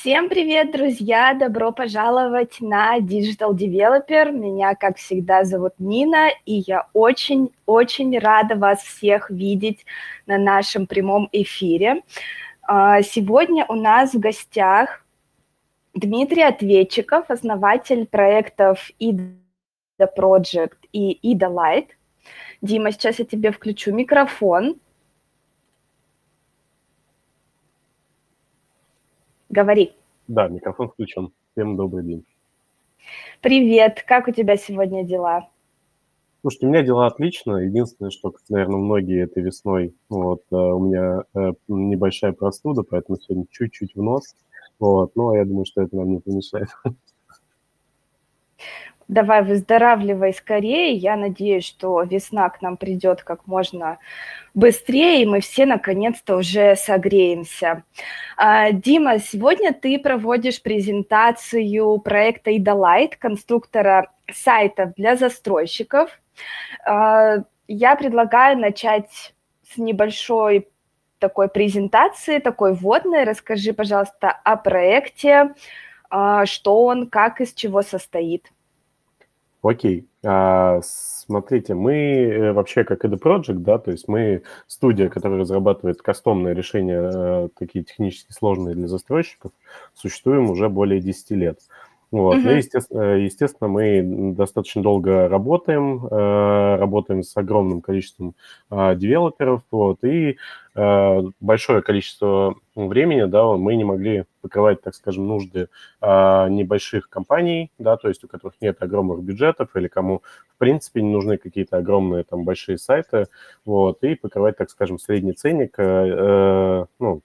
Всем привет, друзья! Добро пожаловать на Digital Developer. Меня, как всегда, зовут Нина, и я очень-очень рада вас всех видеть на нашем прямом эфире. А, сегодня у нас в гостях Дмитрий Ответчиков, основатель проектов IDA Project и IDA Light. Дима, сейчас я тебе включу микрофон. Говори. Да, микрофон включен. Всем добрый день. Привет, как у тебя сегодня дела? Слушайте, у меня дела отлично. Единственное, что, как, наверное, многие этой весной, вот, э, у меня э, небольшая простуда, поэтому сегодня чуть-чуть в нос. Вот, но я думаю, что это нам не помешает. давай выздоравливай скорее. Я надеюсь, что весна к нам придет как можно быстрее, и мы все наконец-то уже согреемся. А, Дима, сегодня ты проводишь презентацию проекта Idolight, конструктора сайтов для застройщиков. А, я предлагаю начать с небольшой такой презентации, такой вводной. Расскажи, пожалуйста, о проекте, а, что он, как, из чего состоит. Окей. А, смотрите, мы э, вообще как ID Project, да, то есть мы студия, которая разрабатывает кастомные решения, э, такие технически сложные для застройщиков, существуем уже более 10 лет. Вот. Ну, естественно, э, естественно, мы достаточно долго работаем, работаем с огромным количеством э, девелоперов, вот, и большое количество времени, да, мы не могли покрывать, так скажем, нужды небольших компаний, да, то есть у которых нет огромных бюджетов или кому, в принципе, не нужны какие-то огромные там большие сайты, вот, и покрывать, так скажем, средний ценник, ну,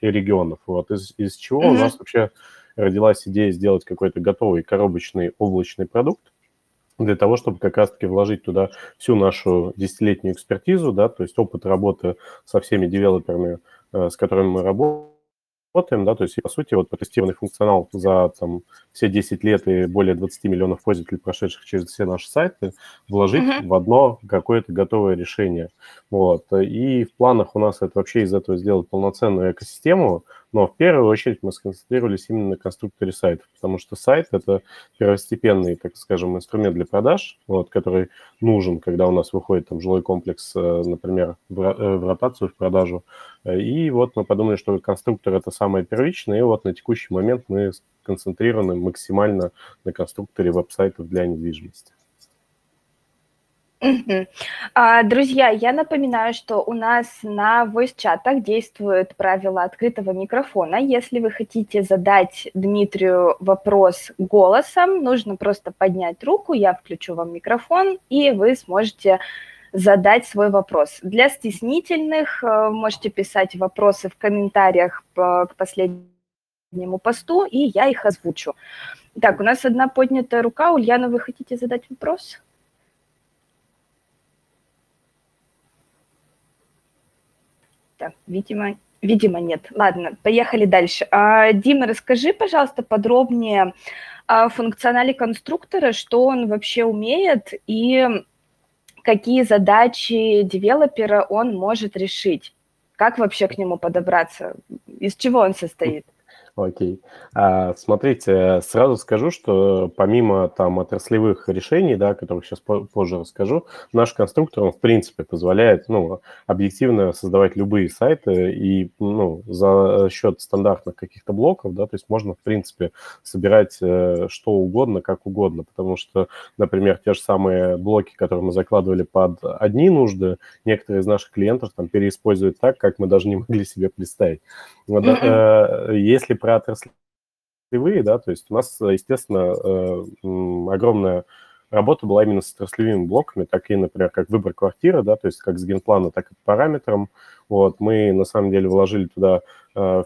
регионов, вот, из, из чего mm-hmm. у нас вообще родилась идея сделать какой-то готовый коробочный облачный продукт, для того, чтобы как раз-таки вложить туда всю нашу десятилетнюю экспертизу, да, то есть опыт работы со всеми девелоперами, э, с которыми мы работаем, да, то есть, по сути, вот протестированный функционал за там все 10 лет и более 20 миллионов пользователей, прошедших через все наши сайты, вложить uh-huh. в одно какое-то готовое решение. Вот. И в планах у нас это вообще из этого сделать полноценную экосистему, но в первую очередь мы сконцентрировались именно на конструкторе сайтов, потому что сайт – это первостепенный, так скажем, инструмент для продаж, вот, который нужен, когда у нас выходит там жилой комплекс, э, например, э, в ротацию, в продажу. И вот мы подумали, что конструктор – это самое первичное, и вот на текущий момент мы сконцентрированы максимально на конструкторе веб-сайтов для недвижимости. А, друзья, я напоминаю, что у нас на voice-чатах действуют правила открытого микрофона. Если вы хотите задать Дмитрию вопрос голосом, нужно просто поднять руку, я включу вам микрофон, и вы сможете задать свой вопрос. Для стеснительных э, можете писать вопросы в комментариях к последнему посту, и я их озвучу. Так, у нас одна поднятая рука. Ульяна, вы хотите задать вопрос? Так, видимо, видимо нет. Ладно, поехали дальше. А, Дима, расскажи, пожалуйста, подробнее о функционале конструктора, что он вообще умеет и какие задачи девелопера он может решить. Как вообще к нему подобраться? Из чего он состоит? Окей. А, смотрите, сразу скажу, что помимо там отраслевых решений, да, которых сейчас позже расскажу, наш конструктор, он, в принципе, позволяет, ну, объективно создавать любые сайты и, ну, за счет стандартных каких-то блоков, да, то есть можно, в принципе, собирать э, что угодно, как угодно, потому что, например, те же самые блоки, которые мы закладывали под одни нужды, некоторые из наших клиентов там переиспользуют так, как мы даже не могли себе представить. Вот, э, если про отраслевые, да, то есть у нас, естественно, э, огромная работа была именно с отраслевыми блоками, так и, например, как выбор квартиры, да, то есть как с генплана, так и по параметрам. Вот, мы на самом деле вложили туда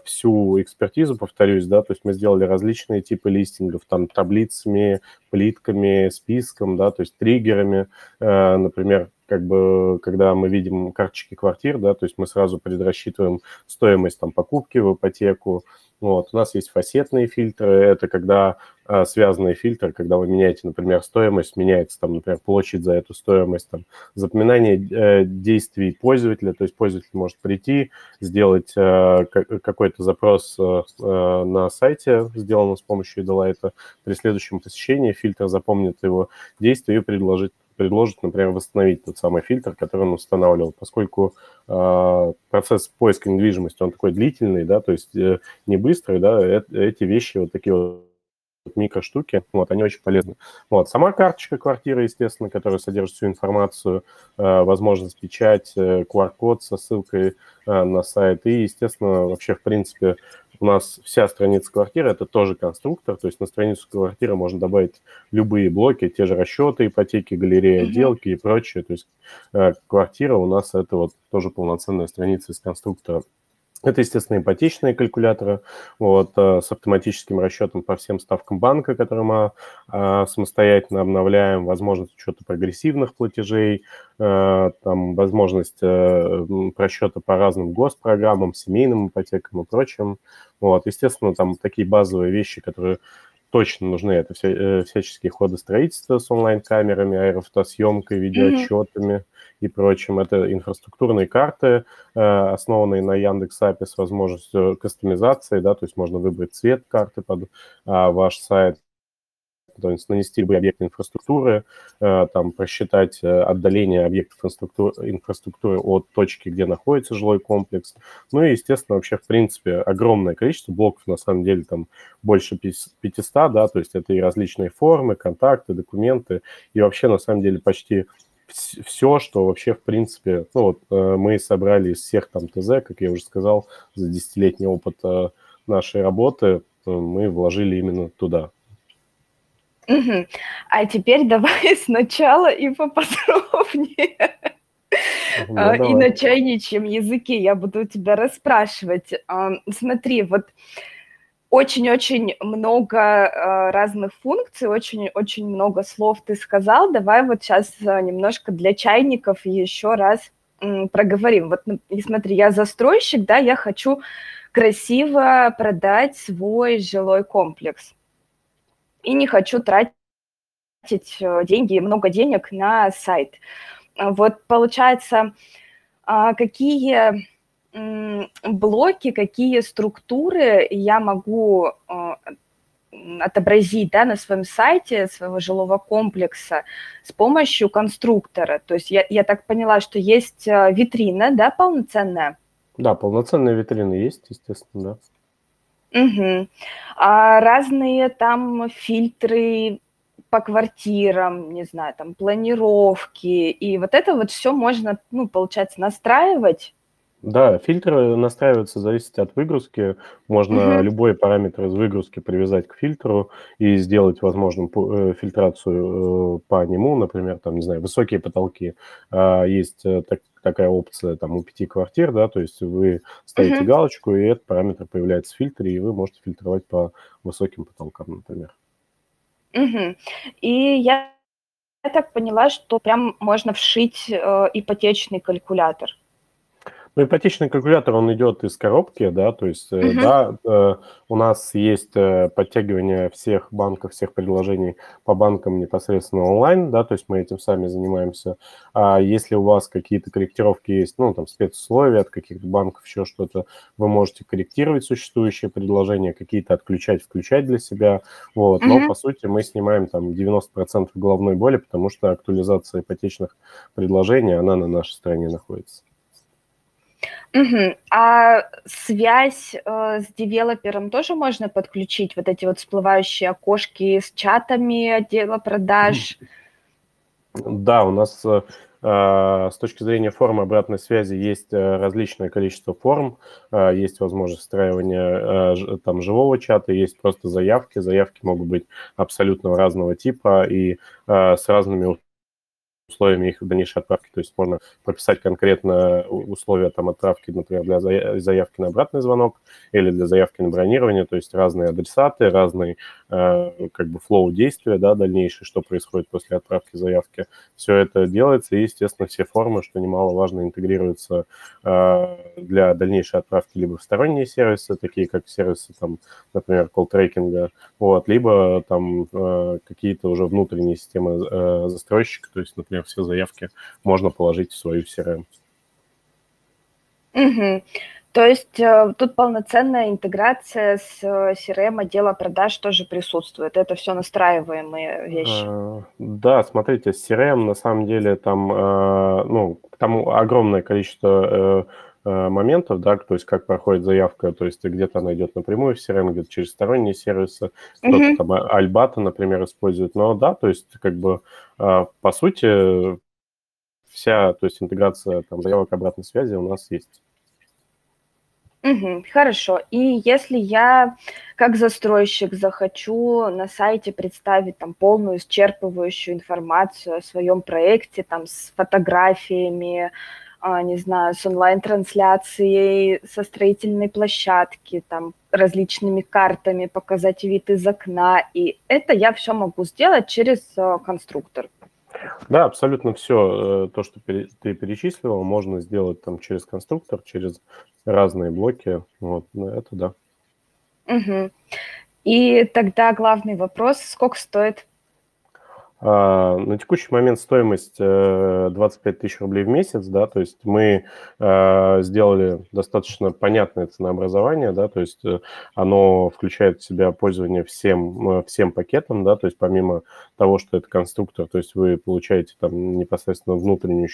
всю экспертизу, повторюсь, да, то есть мы сделали различные типы листингов, там, таблицами, плитками, списком, да, то есть триггерами, э, например, как бы, когда мы видим карточки квартир, да, то есть мы сразу предрасчитываем стоимость там покупки в ипотеку, вот. У нас есть фасетные фильтры, это когда э, связанные фильтры, когда вы меняете, например, стоимость, меняется там, например, площадь за эту стоимость, там, запоминание э, действий пользователя, то есть пользователь может прийти, сделать э, какой-то запрос э, э на сайте, сделанный с помощью Edelite, при следующем посещении. Фильтр запомнит его действия и предложит предложит, например, восстановить тот самый фильтр, который он устанавливал, поскольку э, процесс поиска недвижимости, он такой длительный, да, то есть э, не быстрый, да, э, эти вещи, вот такие вот микроштуки, вот, они очень полезны. Вот, сама карточка квартиры, естественно, которая содержит всю информацию, э, возможность печать, э, QR-код со ссылкой э, на сайт и, естественно, вообще, в принципе, у нас вся страница квартиры – это тоже конструктор, то есть на страницу квартиры можно добавить любые блоки, те же расчеты, ипотеки, галерея, отделки и прочее. То есть э, квартира у нас – это вот тоже полноценная страница из конструктора. Это, естественно, ипотечные калькуляторы вот, э, с автоматическим расчетом по всем ставкам банка, которые мы а, самостоятельно обновляем, возможность учета прогрессивных платежей, а, там, возможность а, просчета по разным госпрограммам, семейным ипотекам и прочим. Вот, естественно, там такие базовые вещи, которые точно нужны. Это все, э, всяческие ходы строительства с онлайн-камерами, аэрофотосъемкой, видеоотчетами mm-hmm. И прочим. Это инфраструктурные карты, э, основанные на Яндекс.Апе с возможностью кастомизации, да, то есть можно выбрать цвет карты под а, ваш сайт, то есть нанести любые объекты инфраструктуры, э, там просчитать э, отдаление объектов инфраструктуры от точки, где находится жилой комплекс. Ну и, естественно, вообще, в принципе, огромное количество блоков, на самом деле, там больше 500, да, то есть это и различные формы, контакты, документы, и вообще, на самом деле, почти все, что вообще, в принципе, ну вот э, мы собрали из всех там ТЗ, как я уже сказал, за десятилетний опыт нашей работы, мы вложили именно туда. Мгм. А теперь давай сначала и поподробнее. Ну, А, И на чайничьем языке я буду тебя расспрашивать. Ам, Смотри, вот очень-очень много а, разных функций, очень-очень много слов ты сказал. Давай вот сейчас немножко для чайников еще раз проговорим. Вот смотри, я застройщик, да, я хочу красиво продать свой жилой комплекс и не хочу тратить э, деньги, много денег на сайт. Вот получается, а, какие блоки, какие структуры я могу а, отобразить да, на своем сайте своего жилого комплекса с помощью конструктора. То есть я, я так поняла, что есть витрина, да, полноценная? Да, полноценная витрина есть, естественно, да. Угу. А разные там фильтры по квартирам, не знаю, там планировки, и вот это вот все можно, ну, получается, настраивать. Да, фильтры настраиваются, зависит от выгрузки. Можно угу. любой параметр из выгрузки привязать к фильтру и сделать возможным э, фильтрацию э, по нему, например, там, не знаю, высокие потолки. А, есть э, так, такая опция там у пяти квартир, да, то есть вы ставите угу. галочку, и этот параметр появляется в фильтре, и вы можете фильтровать по высоким потолкам, например. Угу. И я, я так поняла, что прям можно вшить э, ипотечный калькулятор. Ну, ипотечный калькулятор, он идет из коробки, да, то есть, uh-huh. да, э, у нас есть э, подтягивание всех банков, всех приложений по банкам непосредственно онлайн, да, то есть мы этим сами занимаемся. А если у вас какие-то корректировки есть, ну, там, спецусловия от каких-то банков, еще что-то, вы можете корректировать существующие предложения, какие-то отключать, включать для себя, вот. Uh-huh. Но, по сути, мы снимаем там 90% головной боли, потому что актуализация ипотечных предложений, она на нашей стороне находится. Угу. А связь э, с девелопером тоже можно подключить? Вот эти вот всплывающие окошки с чатами отдела продаж? Да, у нас э, э, с точки зрения формы обратной связи есть э, различное количество форм, э, есть возможность встраивания э, там живого чата, есть просто заявки. Заявки могут быть абсолютно разного типа и э, с разными условиями их дальнейшей отправки. То есть можно прописать конкретно условия там отправки, например, для заявки на обратный звонок или для заявки на бронирование, то есть разные адресаты, разный э, как бы флоу действия, да, дальнейший, что происходит после отправки заявки. Все это делается, и, естественно, все формы, что немаловажно, интегрируются э, для дальнейшей отправки либо в сторонние сервисы, такие как сервисы, там, например, колл-трекинга, вот, либо там э, какие-то уже внутренние системы э, застройщика, то есть, например, все заявки можно положить в свою CRM. Угу. То есть э, тут полноценная интеграция с э, CRM отдела продаж тоже присутствует. Это все настраиваемые вещи. Э, да, смотрите, CRM на самом деле там, ну, там огромное количество моментов, да, то есть как проходит заявка, то есть где-то она идет напрямую в CRM, где-то через сторонние сервисы, угу. там Альбата, например, использует. Но да, то есть как бы э, по сути вся, то есть интеграция там заявок обратной связи у нас есть. Угу, хорошо. И если я как застройщик захочу на сайте представить там полную исчерпывающую информацию о своем проекте, там с фотографиями, не знаю, с онлайн-трансляцией со строительной площадки, там различными картами, показать вид из окна, и это я все могу сделать через э, конструктор. Да, абсолютно все э, то, что ты перечислила, можно сделать там через конструктор, через разные блоки. Вот, это да. Угу. И тогда главный вопрос, сколько стоит? А, на текущий момент стоимость 25 э, тысяч рублей в месяц, да, то есть мы э, сделали достаточно понятное ценообразование, да, то есть э, оно включает в себя пользование всем, всем пакетом, да, то есть помимо того, что это конструктор, то есть вы получаете там непосредственно внутреннюю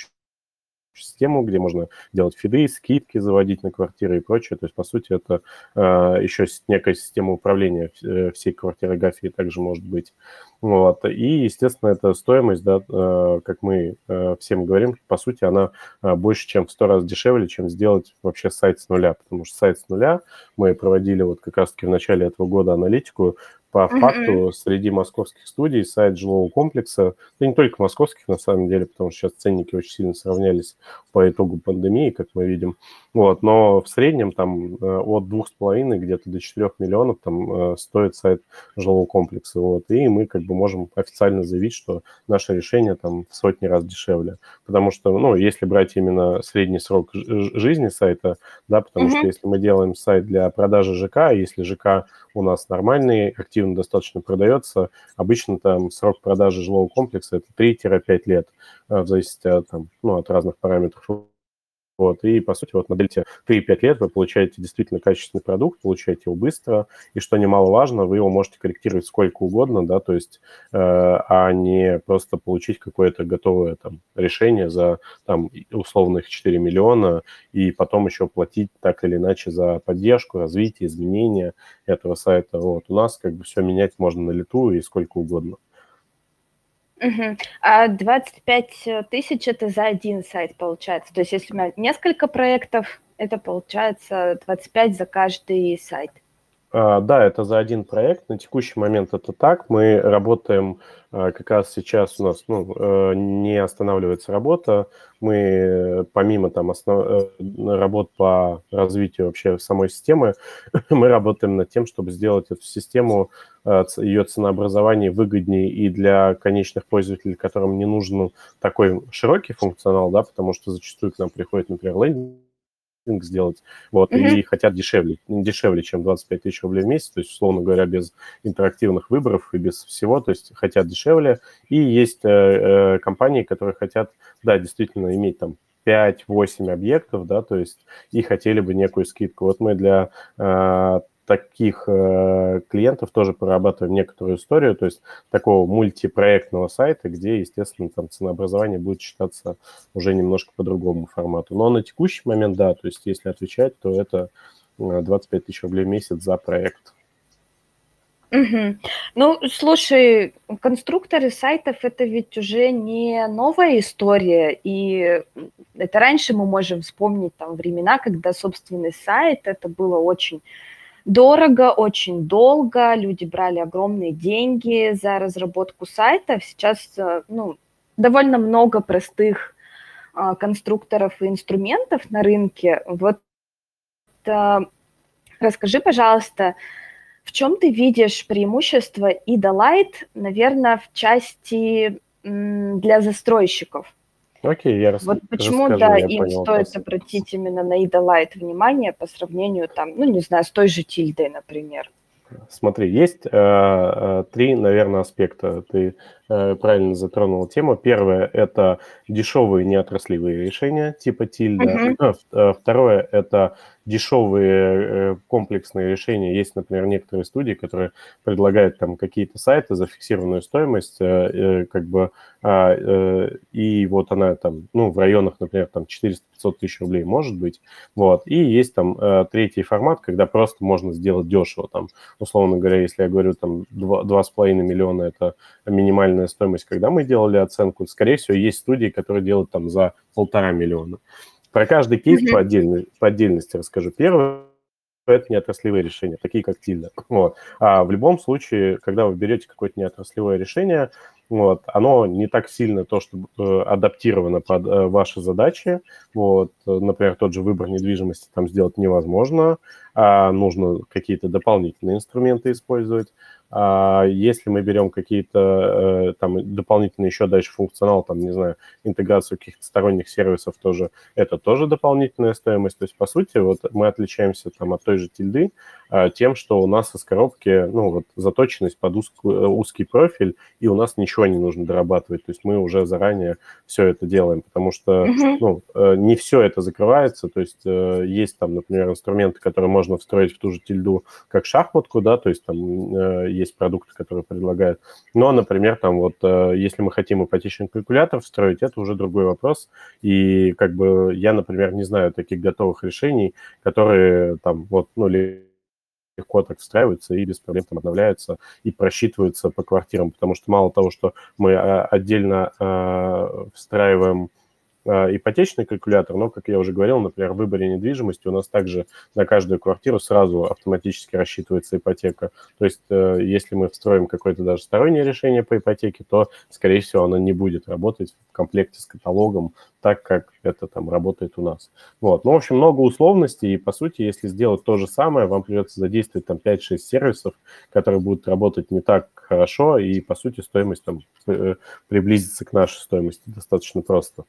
систему, где можно делать фиды, скидки заводить на квартиры и прочее. То есть, по сути, это э, еще некая система управления всей квартирографии также может быть. Вот. И, естественно, эта стоимость, да, э, как мы э, всем говорим, по сути, она э, больше, чем в сто раз дешевле, чем сделать вообще сайт с нуля. Потому что сайт с нуля мы проводили вот как раз-таки в начале этого года аналитику, по mm-hmm. факту среди московских студий сайт жилого комплекса, да не только московских на самом деле, потому что сейчас ценники очень сильно сравнялись по итогу пандемии, как мы видим, вот, но в среднем там э, от двух с половиной где-то до 4 миллионов там э, стоит сайт жилого комплекса, вот, и мы как бы можем официально заявить, что наше решение там в сотни раз дешевле, потому что, ну, если брать именно средний срок жизни сайта, да, потому mm-hmm. что если мы делаем сайт для продажи ЖК, если ЖК у нас нормальный, активно достаточно продается, обычно там срок продажи жилого комплекса это 3-5 лет, э, в зависимости от, там, ну, от разных параметров вот, и, по сути, вот на дельте 3-5 лет вы получаете действительно качественный продукт, получаете его быстро, и, что немаловажно, вы его можете корректировать сколько угодно, да, то есть, э, а не просто получить какое-то готовое там решение за, там, условных 4 миллиона, и потом еще платить так или иначе за поддержку, развитие, изменения этого сайта. Вот, у нас как бы все менять можно на лету и сколько угодно. Угу. А 25 тысяч это за один сайт получается. То есть если у меня несколько проектов, это получается 25 за каждый сайт. А, да, это за один проект. На текущий момент это так. Мы работаем а, как раз сейчас у нас ну, э, не останавливается работа. Мы помимо там основ... Э, работ по развитию вообще самой системы, мы работаем над тем, чтобы сделать эту систему, ее ценообразование выгоднее и для конечных пользователей, которым не нужен такой широкий функционал, да, потому что зачастую к нам приходит, например, лендинг маркетинг сделать, вот, mm-hmm. и хотят дешевле, дешевле, чем 25 тысяч рублей в месяц, то есть, условно говоря, без интерактивных выборов и без всего, то есть хотят дешевле, и есть э, э, компании, которые хотят, да, действительно иметь там 5-8 объектов, да, то есть и хотели бы некую скидку. Вот мы для э, таких э, клиентов тоже прорабатываем некоторую историю, то есть такого мультипроектного сайта, где, естественно, там ценообразование будет считаться уже немножко по другому формату. Но на текущий момент, да, то есть если отвечать, то это 25 тысяч рублей в месяц за проект. Угу. Ну, слушай, конструкторы сайтов это ведь уже не новая история, и это раньше мы можем вспомнить там времена, когда собственный сайт это было очень дорого, очень долго, люди брали огромные деньги за разработку сайтов. Сейчас, э, ну, довольно много простых а, конструкторов и инструментов на рынке. Вот а, расскажи, пожалуйста, в чем ты видишь преимущество Ida Light, наверное, в части для застройщиков? Окей, я рас... Вот почему, расскажу, да, им понял стоит вопрос. обратить именно на Ida Light внимание по сравнению, там, ну, не знаю, с той же Тильдой, например. Смотри, есть э, э, три, наверное, аспекта. Ты э, правильно затронул тему. Первое – это дешевые неотраслевые решения типа Тильда. Э, Второе – это дешевые э, комплексные решения. Есть, например, некоторые студии, которые предлагают там какие-то сайты за фиксированную стоимость, э, э, как бы, а, и вот она там, ну, в районах, например, там 400-500 тысяч рублей может быть, вот. И есть там третий формат, когда просто можно сделать дешево, там, условно говоря, если я говорю, там, два- 2,5 миллиона – это минимальная стоимость, когда мы делали оценку, скорее всего, есть студии, которые делают там за полтора миллиона. Про каждый кейс Мгм. по, отдельно- по отдельности расскажу. Первое – это неотраслевые решения, такие как Тильда. Вот. А в любом случае, когда вы берете какое-то неотраслевое решение, вот, оно не так сильно то, что э, адаптировано под э, ваши задачи. Вот, например, тот же выбор недвижимости там сделать невозможно, а нужно какие-то дополнительные инструменты использовать. А если мы берем какие-то э, там дополнительные еще дальше функционал, там, не знаю, интеграцию каких-то сторонних сервисов тоже, это тоже дополнительная стоимость. То есть, по сути, вот мы отличаемся там от той же тильды тем, что у нас из коробки, ну, вот заточенность под узкую- э, узкий профиль, и у нас ничего не нужно дорабатывать. То есть мы уже заранее все это делаем, потому что ну, э, не все это закрывается, то есть э, есть там, например, инструменты, которые можно встроить в ту же тильду как шахматку, да, то есть там э, есть продукты, которые предлагают. Но, например, там вот э, если мы хотим ипотечный калькулятор встроить, это уже другой вопрос. И как бы я, например, не знаю таких готовых решений, которые там вот, ну, ли- легко так встраиваются и без проблем там обновляются и просчитываются по квартирам, потому что мало того, что мы э, отдельно э, встраиваем ипотечный калькулятор, но, как я уже говорил, например, в выборе недвижимости у нас также на каждую квартиру сразу автоматически рассчитывается ипотека. То есть, э, если мы встроим какое-то даже стороннее решение по ипотеке, то, скорее всего, оно не будет работать в комплекте с каталогом так, как это там работает у нас. Вот. Ну, в общем, много условностей, и, по сути, если сделать то же самое, вам придется задействовать там 5-6 сервисов, которые будут работать не так хорошо, и, по сути, стоимость там э, приблизится к нашей стоимости достаточно просто.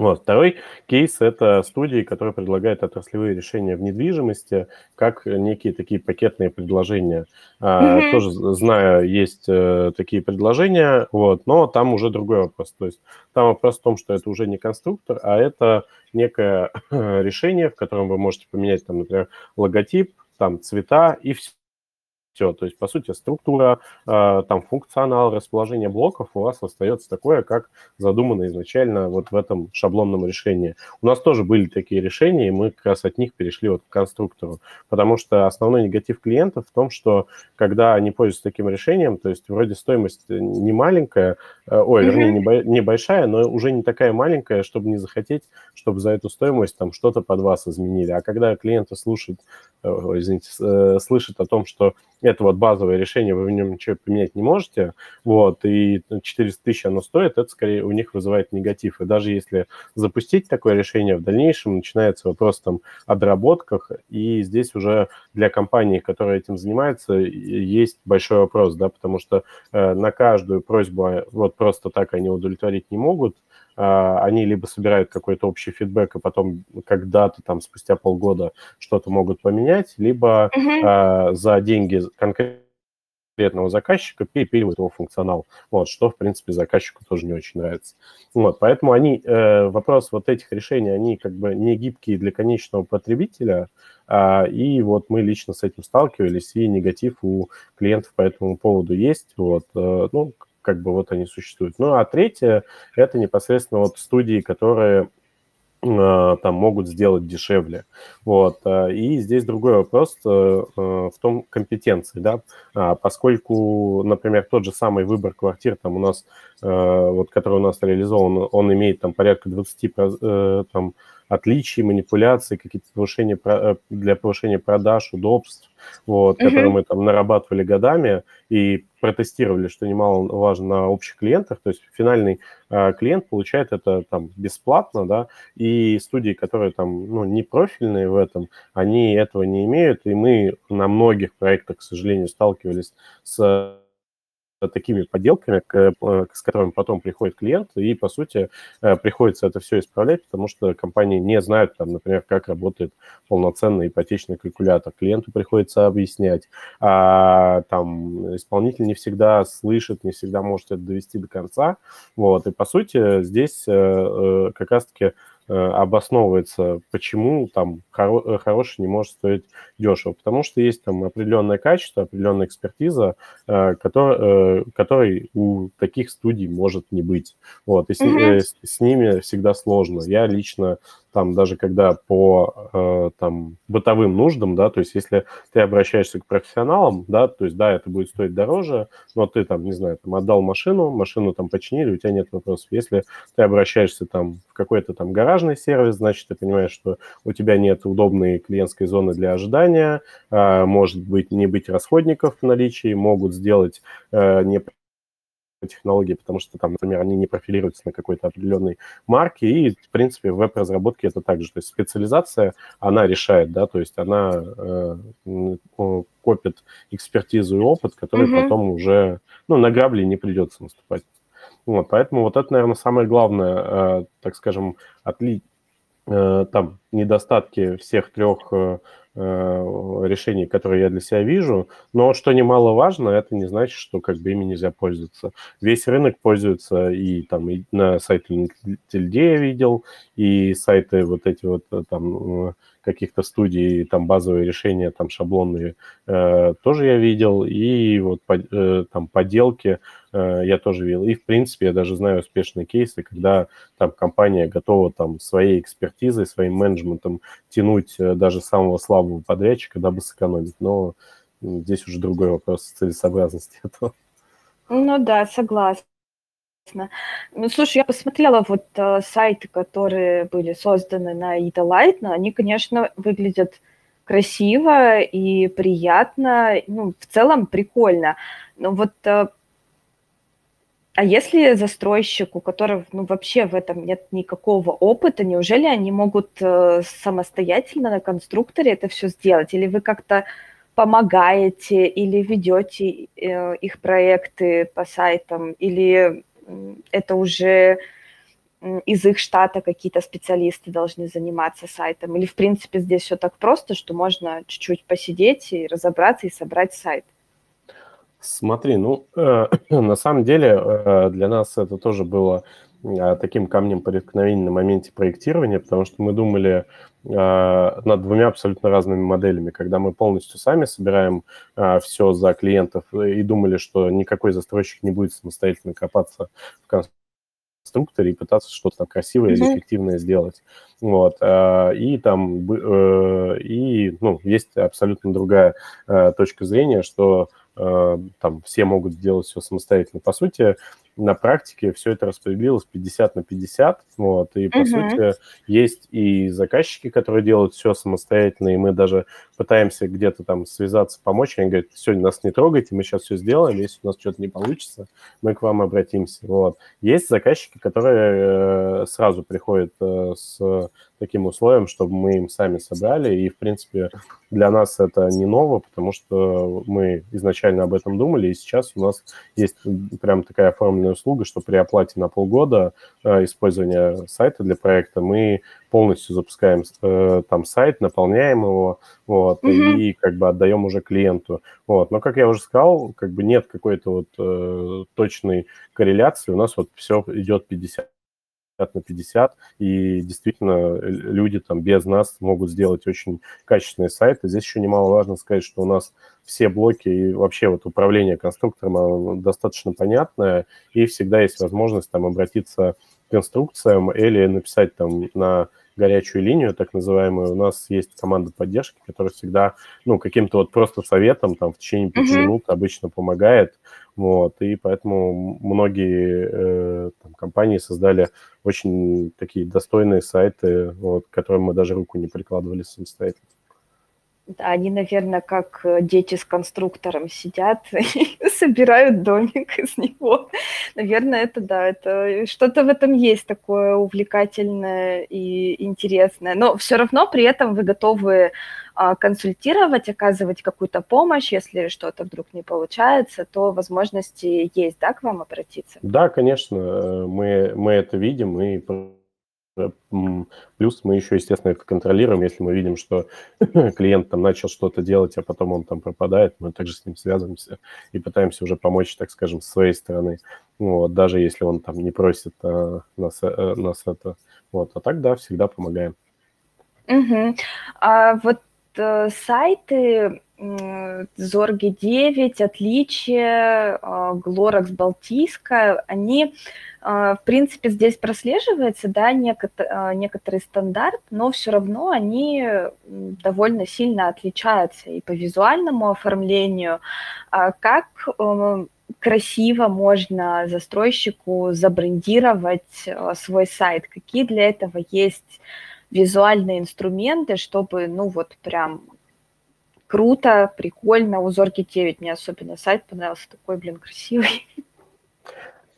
Вот. Второй кейс – это студии, которые предлагают отраслевые решения в недвижимости, как некие такие пакетные предложения. А, Мгм. Тоже знаю, есть э, такие предложения, вот, но там уже другой вопрос. То есть там вопрос в том, что это уже не конструктор, а это некое решение, в котором вы можете поменять, там, например, логотип, там, цвета и все. Все, то есть, по сути, структура, э, там, функционал, расположение блоков у вас остается такое, как задумано изначально вот в этом шаблонном решении. У нас тоже были такие решения, и мы как раз от них перешли вот к конструктору, потому что основной негатив клиентов в том, что когда они пользуются таким решением, то есть вроде стоимость не маленькая, э, ой, вернее, небольшая, но уже не такая маленькая, чтобы не захотеть, чтобы за эту стоимость там что-то под вас изменили. А когда клиенты слушают, э, извините, э, слышат о том, что это вот базовое решение, вы в нем ничего поменять не можете, вот, и 400 тысяч оно стоит, это скорее у них вызывает негатив. И даже если запустить такое решение в дальнейшем, начинается вопрос там о доработках, и здесь уже для компании, которая этим занимается, есть большой вопрос, да, потому что э, на каждую просьбу э, вот просто так они удовлетворить не могут, а, они либо собирают какой-то общий фидбэк, и потом когда-то там спустя полгода что-то могут поменять, либо а, за деньги конкретного заказчика перепиливают его функционал, вот, что, в принципе, заказчику тоже не очень нравится. Вот, поэтому они, э, вопрос вот этих решений, они как бы не гибкие для конечного потребителя, а, и вот мы лично с этим сталкивались, и негатив у клиентов по этому поводу есть, вот, э, ну, как бы вот они существуют. Ну, а третье, это непосредственно вот студии, которые э, там могут сделать дешевле. Вот. э, И здесь другой вопрос э, э, в том компетенции, да, А, поскольку, например, тот же самый выбор квартир там у нас, э, вот, который у нас реализован, он имеет там порядка 20 проз- э, там, отличий, манипуляций, какие-то повышения э, для повышения продаж, удобств, вот, mm-hmm. которые мы там нарабатывали годами и протестировали, что немаловажно на общих клиентах, то есть финальный э, клиент получает это там бесплатно, да, и студии, которые там, ну, не профильные в этом, они этого не имеют, и мы на многих проектах, к сожалению, сталкивались с такими подделками, э, с которыми потом приходит клиент, и, по сути, э, приходится это все исправлять, потому что компании не знают, там, например, как работает полноценный ипотечный калькулятор. Клиенту приходится объяснять, а там исполнитель не всегда слышит, не всегда может это довести до конца. Вот, и, по сути, здесь э, как раз-таки Э, обосновывается, почему там хоро- э, хороший не может стоить дешево. Потому что есть там определенное качество, определенная экспертиза, э, который, которой у таких студий может не быть. Вот, и с, mm-hmm. с, с ними всегда сложно. Я лично там даже когда по э, там бытовым нуждам, да, то есть если ты обращаешься к профессионалам, да, то есть да, это будет стоить дороже, но ты там, не знаю, там отдал машину, машину там починили, у тебя нет вопросов. Если ты обращаешься там в какой-то там гаражный сервис, значит, ты понимаешь, что у тебя нет удобной клиентской зоны для ожидания, э, может быть, не быть расходников в наличии, могут сделать э, не технологии, потому что там, например, они не профилируются на какой-то определенной марке, и, в принципе, в веб-разработке это также, то есть специализация, она решает, да, то есть она э, копит экспертизу и опыт, который mm-hmm. потом уже, ну, на грабли не придется наступать. Вот, поэтому вот это, наверное, самое главное, э, так скажем, отли... э, там недостатки всех трех э, Э, решений, которые я для себя вижу. Но что немаловажно, это не значит, что как бы ими нельзя пользоваться. Весь рынок пользуется и там и на сайте Тильде я видел, и сайты вот эти вот там каких-то студий, там базовые решения, там шаблонные э, тоже я видел, и вот по, э, там поделки э, я тоже видел. И, в принципе, я даже знаю успешные кейсы, когда там компания готова там своей экспертизой, своим менеджментом тянуть э, даже самого слабого подрядчика, дабы сэкономить. Но здесь уже другой вопрос целесообразности этого. Ну да, согласна. Ну, слушай, я посмотрела вот э, сайты, которые были созданы на Ida Light, но они, конечно, выглядят красиво и приятно, ну, в целом прикольно. Но вот э, а если застройщик, у которого ну, вообще в этом нет никакого опыта, неужели они могут э, самостоятельно на конструкторе это все сделать? Или вы как-то помогаете, или ведете э, их проекты по сайтам, или это уже из их штата какие-то специалисты должны заниматься сайтом? Или, в принципе, здесь все так просто, что можно чуть-чуть посидеть и разобраться и собрать сайт? Смотри, ну, э, на самом деле э, для нас это тоже было э, таким камнем преткновения на моменте проектирования, потому что мы думали над двумя абсолютно разными моделями. Когда мы полностью сами собираем э, все за клиентов и думали, что никакой застройщик не будет самостоятельно копаться в конструкторе и пытаться что-то там красивое или эффективное сделать. Вот. Э, и там э, и, ну, есть абсолютно другая э, точка зрения, что Э, там все могут сделать все самостоятельно. По сути, на практике все это распределилось 50 на 50, вот, и, по угу. сути, есть и заказчики, которые делают все самостоятельно, и мы даже пытаемся где-то там связаться, помочь, они говорят, сегодня нас не трогайте, мы сейчас все сделаем, если у нас что-то не получится, мы к вам обратимся, вот. Есть заказчики, которые э, сразу приходят э, с таким условием, чтобы мы им сами собрали, и, в принципе, для нас это не ново, потому что мы изначально об этом думали, и сейчас у нас есть прям такая оформленная услуга, что при оплате на полгода э, использования сайта для проекта мы полностью запускаем э, там сайт, наполняем его, вот, mm-hmm. и как бы отдаем уже клиенту, вот. Но, как я уже сказал, как бы нет какой-то вот э, точной корреляции, у нас вот все идет 50 на 50, и действительно люди там без нас могут сделать очень качественные сайты. Здесь еще немаловажно сказать, что у нас все блоки и вообще вот управление конструктором достаточно понятное, и всегда есть возможность там обратиться к инструкциям или написать там на горячую линию, так называемую. У нас есть команда поддержки, которая всегда, ну, каким-то вот просто советом там в течение пяти uh-huh. минут обычно помогает. Вот, и поэтому многие э, там, компании создали очень такие достойные сайты, вот, к которым мы даже руку не прикладывали самостоятельно. Да, они, наверное, как э, дети с конструктором сидят и собирают домик из него. Наверное, это да, это что-то в этом есть такое увлекательное и интересное. Но все равно при этом вы готовы а, консультировать, оказывать какую-то помощь, если что-то вдруг не получается, то возможности есть, да, к вам обратиться? Да, конечно, э, мы, мы это видим и Плюс мы еще, естественно, это контролируем, если мы видим, что клиент там начал что-то делать, а потом он там пропадает, мы также с ним связываемся и пытаемся уже помочь, так скажем, с своей стороны. Вот, даже если он там не просит а, нас, а, нас это. Вот, а так, да, всегда помогаем. Угу. А вот э, сайты Зорги 9, Отличие, Глоракс Балтийская, они, а, в принципе, здесь прослеживается, да, а, некоторый стандарт, но все равно они довольно сильно отличаются и по визуальному оформлению. А как красиво можно застройщику забрендировать свой сайт? Какие для этого есть визуальные инструменты, чтобы, ну вот прям круто, прикольно. У Зорки 9 мне особенно сайт понравился, такой, блин, красивый.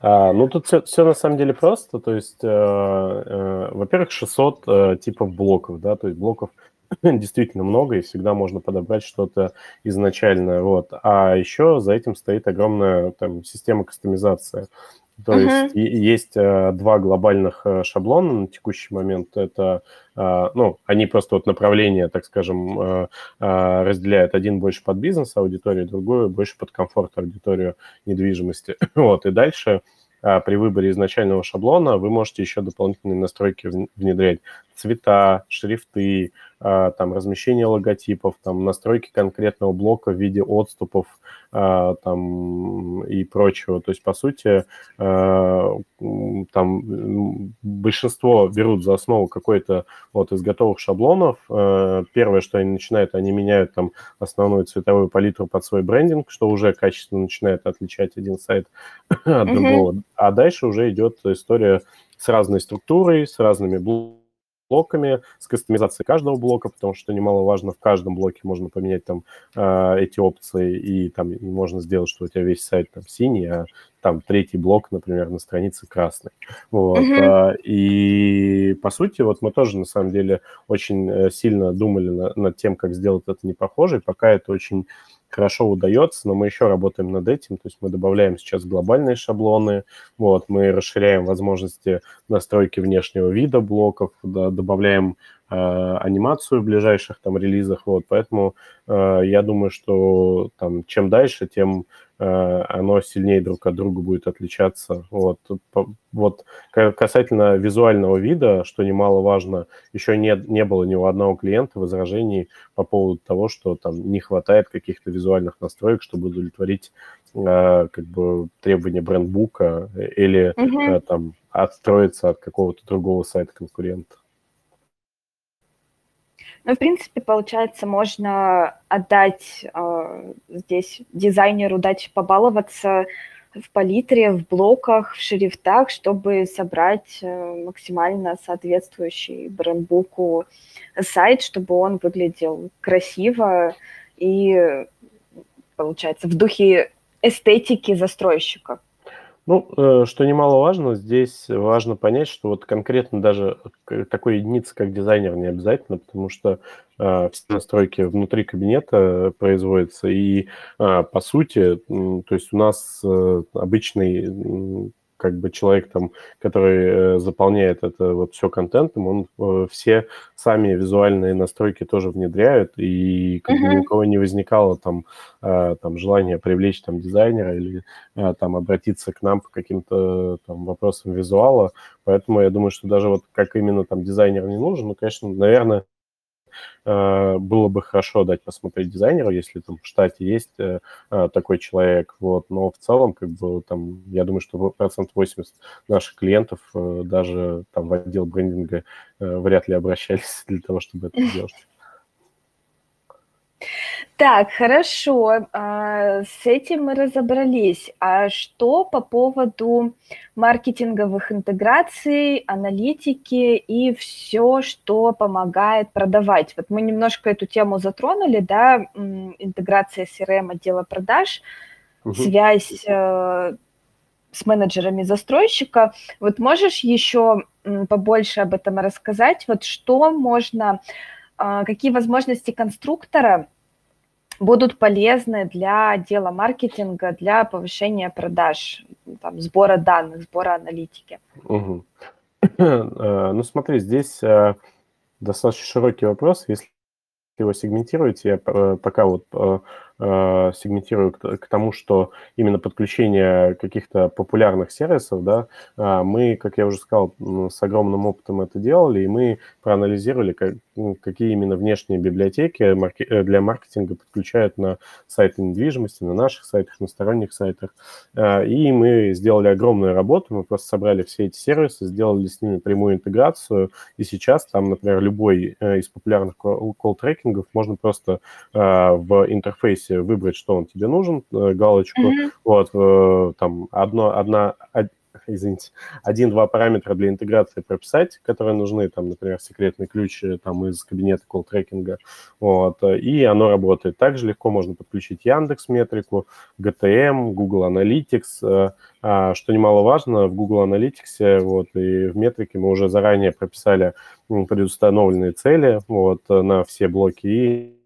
А, ну, тут все, все на самом деле просто. То есть, э, э, во-первых, 600 э, типов блоков, да, то есть блоков действительно много, и всегда можно подобрать что-то изначальное. Вот. А еще за этим стоит огромная там, система кастомизации. То uh-huh. есть есть э, два глобальных э, шаблона на текущий момент. Это, э, ну, они просто вот направления, так скажем, э, э, разделяют. Один больше под бизнес-аудиторию, другой больше под комфорт-аудиторию недвижимости. вот, и дальше э, при выборе изначального шаблона вы можете еще дополнительные настройки внедрять. Цвета, шрифты, а, там размещение логотипов, там настройки конкретного блока в виде отступов а, там и прочего. То есть, по сути, а, там большинство берут за основу какой-то вот из готовых шаблонов. Первое, что они начинают, они меняют там основную цветовую палитру под свой брендинг, что уже качественно начинает отличать один сайт от другого. Mm-hmm. А дальше уже идет история с разной структурой, с разными блоками блоками, с кастомизацией каждого блока, потому что немаловажно, в каждом блоке можно поменять там э, эти опции, и там можно сделать, что у тебя весь сайт там синий, а там третий блок, например, на странице красный. Вот. Mm-hmm. И по сути, вот мы тоже на самом деле очень э, сильно думали на, над тем, как сделать это не похоже, и пока это очень хорошо удается, но мы еще работаем над этим, то есть мы добавляем сейчас глобальные шаблоны, вот, мы расширяем возможности настройки внешнего вида блоков, да, добавляем э, анимацию в ближайших там релизах, вот, поэтому э, я думаю, что там чем дальше, тем оно сильнее друг от друга будет отличаться. Вот, вот касательно визуального вида, что немаловажно, еще не, не было ни у одного клиента возражений по поводу того, что там не хватает каких-то визуальных настроек, чтобы удовлетворить э, как бы требования брендбука или mm-hmm. э, там отстроиться от какого-то другого сайта конкурента. Ну, в принципе, получается, можно отдать э, здесь дизайнеру, дать побаловаться в палитре, в блоках, в шрифтах, чтобы собрать э, максимально соответствующий брендбуку сайт, чтобы он выглядел красиво и, получается, в духе эстетики застройщика. Ну, э, что немаловажно, здесь важно понять, что вот конкретно даже такой единицы, как дизайнер, не обязательно, потому что э, все настройки внутри кабинета производятся, и э, по сути, то есть у нас э, обычный как бы человек там, который э, заполняет это вот все контентом, он э, все сами визуальные настройки тоже внедряют, и как бы ни у кого не возникало там, э, там желания привлечь там дизайнера или там обратиться к нам по каким-то там вопросам визуала, поэтому я думаю, что даже вот как именно там дизайнер не нужен, ну, конечно, наверное, было бы хорошо дать посмотреть дизайнеру, если там в штате есть э, э, такой человек, вот, но в целом, как бы, там, я думаю, что процент 80 наших клиентов э, даже там в отдел брендинга э, вряд ли обращались для того, чтобы это делать. Так, хорошо, а, с этим мы разобрались. А что по поводу маркетинговых интеграций, аналитики и все, что помогает продавать? Вот мы немножко эту тему затронули, да, интеграция CRM отдела продаж, угу. связь э, с менеджерами застройщика. Вот можешь еще побольше об этом рассказать? Вот что можно, а, какие возможности конструктора будут полезны для отдела маркетинга, для повышения продаж, там, сбора данных, сбора аналитики? Угу. Ну смотри, здесь э, достаточно широкий вопрос. Если его сегментируете, я э, пока вот сегментирую к, тому, что именно подключение каких-то популярных сервисов, да, мы, как я уже сказал, с огромным опытом это делали, и мы проанализировали, как, какие именно внешние библиотеки марки, э, для маркетинга подключают на сайты недвижимости, на наших сайтах, на сторонних сайтах. И мы сделали огромную работу, мы просто собрали все эти сервисы, сделали с ними прямую интеграцию, и сейчас там, например, любой из популярных колл-трекингов можно просто в интерфейсе выбрать, что он тебе нужен, э, галочку. Mm-hmm. Вот, э, там одно, одна, извините, один-два параметра для интеграции прописать, которые нужны, там, например, секретный ключ э, там из кабинета колл-трекинга, вот, и оно работает. Также легко можно подключить Яндекс Метрику, GTM, Google Analytics, а, что немаловажно, в Google Analytics вот, и в метрике мы уже заранее прописали предустановленные цели вот, на все блоки и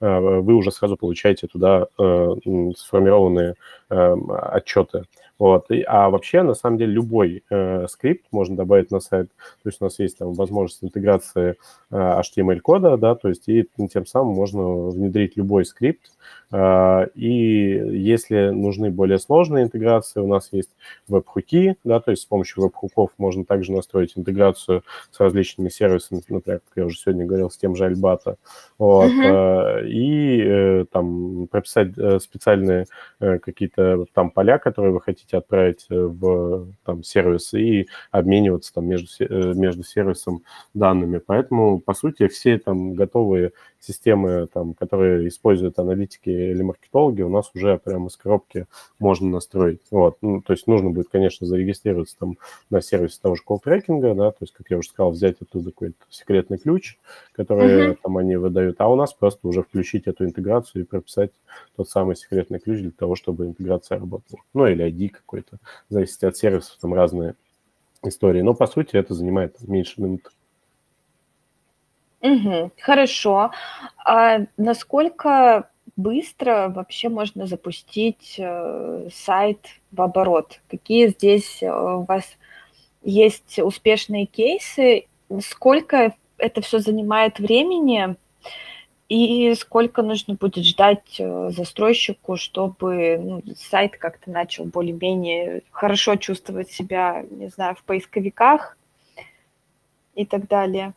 Э, вы уже сразу получаете туда э, сформированные э, отчеты. Вот. И, а вообще, на самом деле, любой э, скрипт можно добавить на сайт. То есть у нас есть там возможность интеграции э, HTML-кода, да, то есть и тем самым можно внедрить любой скрипт. Э, и если нужны более сложные интеграции, у нас есть веб-хуки, да, то есть с помощью веб-хуков можно также настроить интеграцию с различными сервисами, например, как я уже сегодня говорил, с тем же Альбата. Вот. Uh-huh. И э, там прописать э, специальные э, какие-то там поля, которые вы хотите отправить э, в там, сервис и обмениваться там между, э, между сервисом данными. Поэтому, по сути, все там готовые системы, там, которые используют аналитики или маркетологи, у нас уже прямо из коробки можно настроить. Вот. Ну, то есть нужно будет, конечно, зарегистрироваться там на сервисе того же колл-трекинга, да, то есть, как я уже сказал, взять оттуда какой-то секретный ключ, который uh-huh. там они выдают, а у нас просто уже включить эту интеграцию и прописать тот самый секретный ключ для того, чтобы интеграция работала. Ну, или ID какой-то, зависит от сервисов, там разные истории. Но, по сути, это занимает меньше минуты. Угу, хорошо. А насколько быстро вообще можно запустить э, сайт в оборот? Какие здесь э, у вас есть успешные кейсы? Сколько это все занимает времени? И сколько нужно будет ждать э, застройщику, чтобы ну, сайт как-то начал более-менее хорошо чувствовать себя, не знаю, в поисковиках и так далее?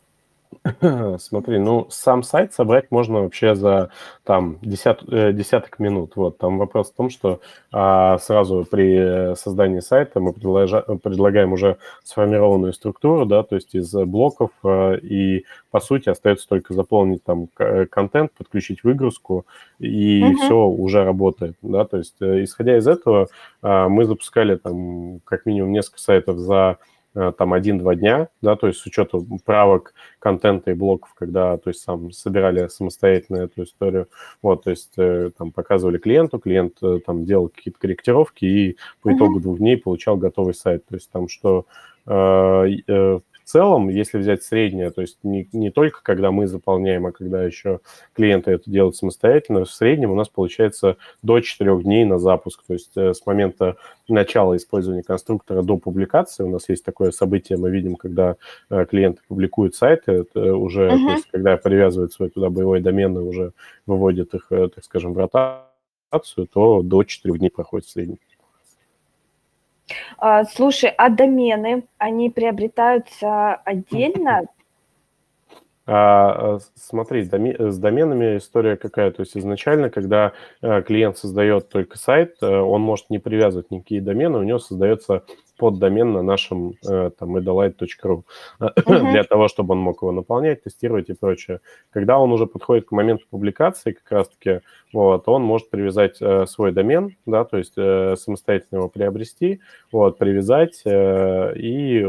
Смотри, ну, сам сайт собрать можно вообще за там десят, э, десяток минут. Вот, там вопрос в том, что а, сразу при создании сайта мы предложа, предлагаем уже сформированную структуру, да, то есть из блоков, а, и по сути остается только заполнить там контент, подключить выгрузку, и uh-huh. все уже работает, да, то есть э, исходя из этого а, мы запускали там как минимум несколько сайтов за Э, там один-два дня, да, то есть с учетом правок контента и блоков, когда, то есть сам собирали самостоятельно эту историю, вот, то есть э, там показывали клиенту, клиент э, там делал какие-то корректировки и по итогу двух дней получал готовый сайт, то есть там что целом, если взять среднее, то есть не, не только когда мы заполняем, а когда еще клиенты это делают самостоятельно, в среднем у нас получается до 4 дней на запуск. То есть э, с момента начала использования конструктора до публикации у нас есть такое событие, мы видим, когда э, клиенты публикуют сайты, уже, uh-huh. то есть когда привязывают свой туда боевой домен и уже выводят их, э, так скажем, в ротацию, то до 4 дней проходит в среднем. А, слушай, а домены, они приобретаются отдельно? А, смотри, с доменами история какая. То есть изначально, когда клиент создает только сайт, он может не привязывать никакие домены, у него создается поддомен на нашем э, там edolite.ru uh-huh. для того, чтобы он мог его наполнять, тестировать и прочее. Когда он уже подходит к моменту публикации, как раз-таки, вот, он может привязать э, свой домен, да, то есть э, самостоятельно его приобрести, вот, привязать, э, и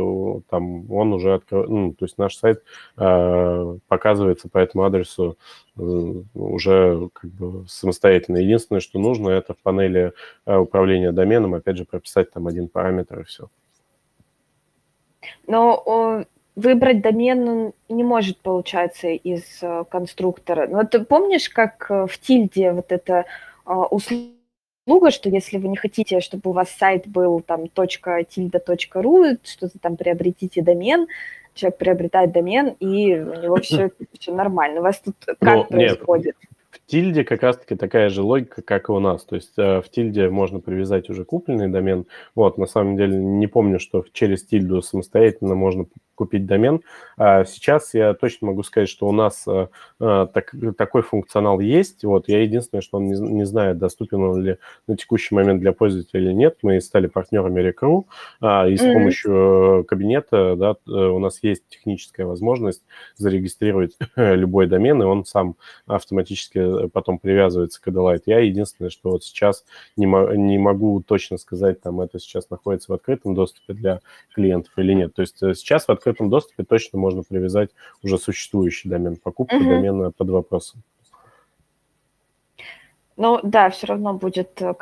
там он уже открывает, ну, то есть наш сайт э, показывается по этому адресу уже как бы самостоятельно. Единственное, что нужно, это в панели э, управления доменом, опять же, прописать там один параметр и все. Но выбрать домен не может, получаться, из э, конструктора. Вот ты помнишь, как в тильде вот эта услуга, что если вы не хотите, чтобы у вас сайт был там .tilda.ru, что-то там приобретите домен, человек приобретает домен, и у него все, все нормально. У вас тут как ну, происходит? Нет, тильде как раз-таки такая же логика, как и у нас. То есть э, в тильде можно привязать уже купленный домен. Вот, на самом деле не помню, что через тильду самостоятельно можно купить домен. А сейчас я точно могу сказать, что у нас э, так, такой функционал есть. Вот, я единственное, что он не, не знаю, доступен он ли на текущий момент для пользователя или нет. Мы стали партнерами Recru, а, и с mm-hmm. помощью кабинета да, у нас есть техническая возможность зарегистрировать любой домен, и он сам автоматически потом привязывается к Adelaide. Я единственное, что вот сейчас не, не могу точно сказать, там это сейчас находится в открытом доступе для клиентов или нет. То есть э, сейчас в открытом доступе точно можно привязать уже существующий домен, покупку mm-hmm. домена под вопросом. Ну да, все равно будет, э,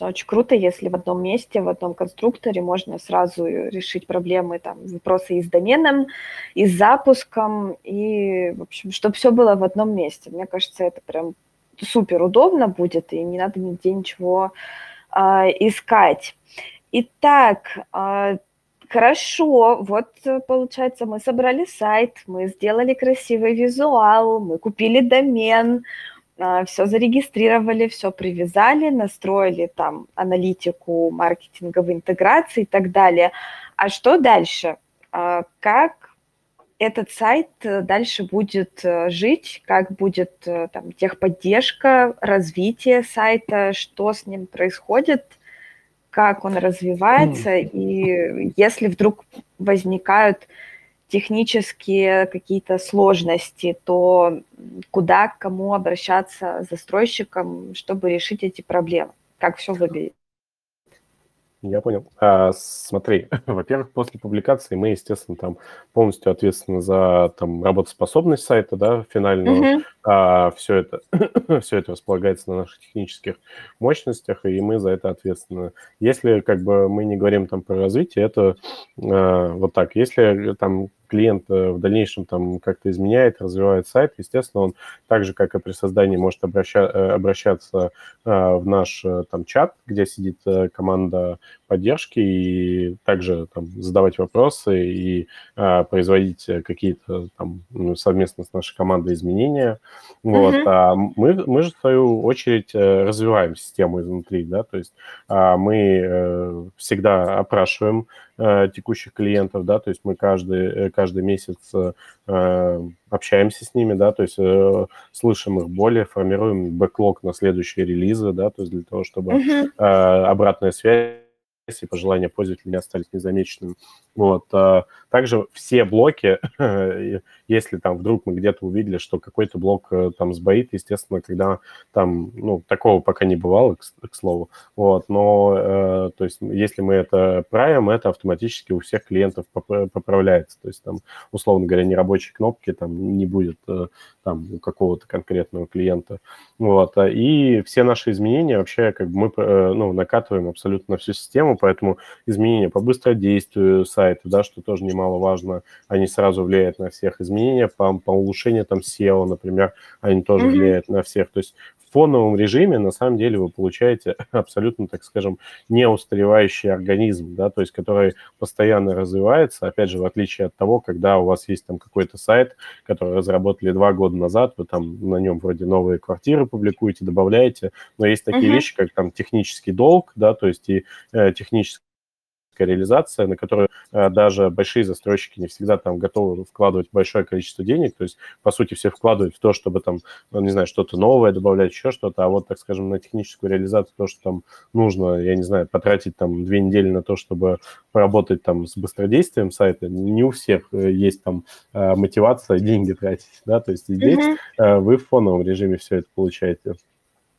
очень круто, если в одном месте, в одном конструкторе можно сразу решить проблемы, там, вопросы и с доменом, и с запуском, и, в общем, чтобы все было в одном месте. Мне кажется, это прям супер удобно будет, и не надо нигде ничего э, искать. Итак, э, хорошо, вот получается, мы собрали сайт, мы сделали красивый визуал, мы купили домен, все зарегистрировали, все привязали, настроили там аналитику маркетинговой интеграции и так далее. А что дальше? А, как этот сайт дальше будет э, жить, как будет э, там техподдержка, развитие сайта, что с ним происходит, как он развивается, и если вдруг возникают технические какие-то сложности, то куда, к кому обращаться застройщикам, чтобы решить эти проблемы? Как все выглядит? Я понял. А, смотри, во-первых, после публикации мы, естественно, там полностью ответственны за там работоспособность сайта, да, финального. Mm-hmm. А, все это, все это располагается на наших технических мощностях, и мы за это ответственны. Если как бы мы не говорим там про развитие, это а, вот так. Если там клиент э, в дальнейшем там как-то изменяет, развивает сайт, естественно, он так же, как и при создании, может обраща, э, обращаться э, в наш там чат, где сидит команда поддержки, и также там задавать вопросы и производить какие-то там ну, совместно с нашей командой изменения. Вот. Mm-hmm. А мы, мы же, в свою очередь, развиваем систему изнутри, да, то есть а, мы всегда опрашиваем текущих клиентов, да, то есть мы каждый, каждый месяц э, общаемся с ними, да, то есть э, слышим их боли, формируем бэклог на следующие релизы, да, то есть для того, чтобы uh-huh. э, обратная связь и пожелания пользователя не остались незамеченными. Вот. А, также все блоки, если там вдруг мы где-то увидели, что какой-то блок э, там сбоит, естественно, когда там, ну, такого пока не бывало, к, к слову, вот, но, э, то есть, если мы это правим, это автоматически у всех клиентов поправляется, то есть, там, условно говоря, нерабочей кнопки там не будет э, там у какого-то конкретного клиента, вот, и все наши изменения вообще, как бы мы, э, ну, накатываем абсолютно на всю систему, поэтому изменения по быстродействию, сайты, да, что тоже немаловажно, они сразу влияют на всех. Изменения по, по улучшению там SEO, например, они тоже mm-hmm. влияют на всех. То есть фоновом режиме на самом деле вы получаете абсолютно, так скажем, неустаревающий организм, да, то есть который постоянно развивается, опять же, в отличие от того, когда у вас есть там какой-то сайт, который разработали два года назад, вы там на нем вроде новые квартиры публикуете, добавляете, но есть такие uh-huh. вещи, как там технический долг, да, то есть и э, технический реализация, на которую э, даже большие застройщики не всегда там готовы вкладывать большое количество денег, то есть, по сути, все вкладывают в то, чтобы там, ну, не знаю, что-то новое добавлять, еще что-то, а вот, так скажем, на техническую реализацию то, что там нужно, я не знаю, потратить там две недели на то, чтобы поработать там с быстродействием сайта, не у всех э, есть там э, мотивация деньги тратить, да, то есть здесь mm-hmm. вы в фоновом режиме все это получаете.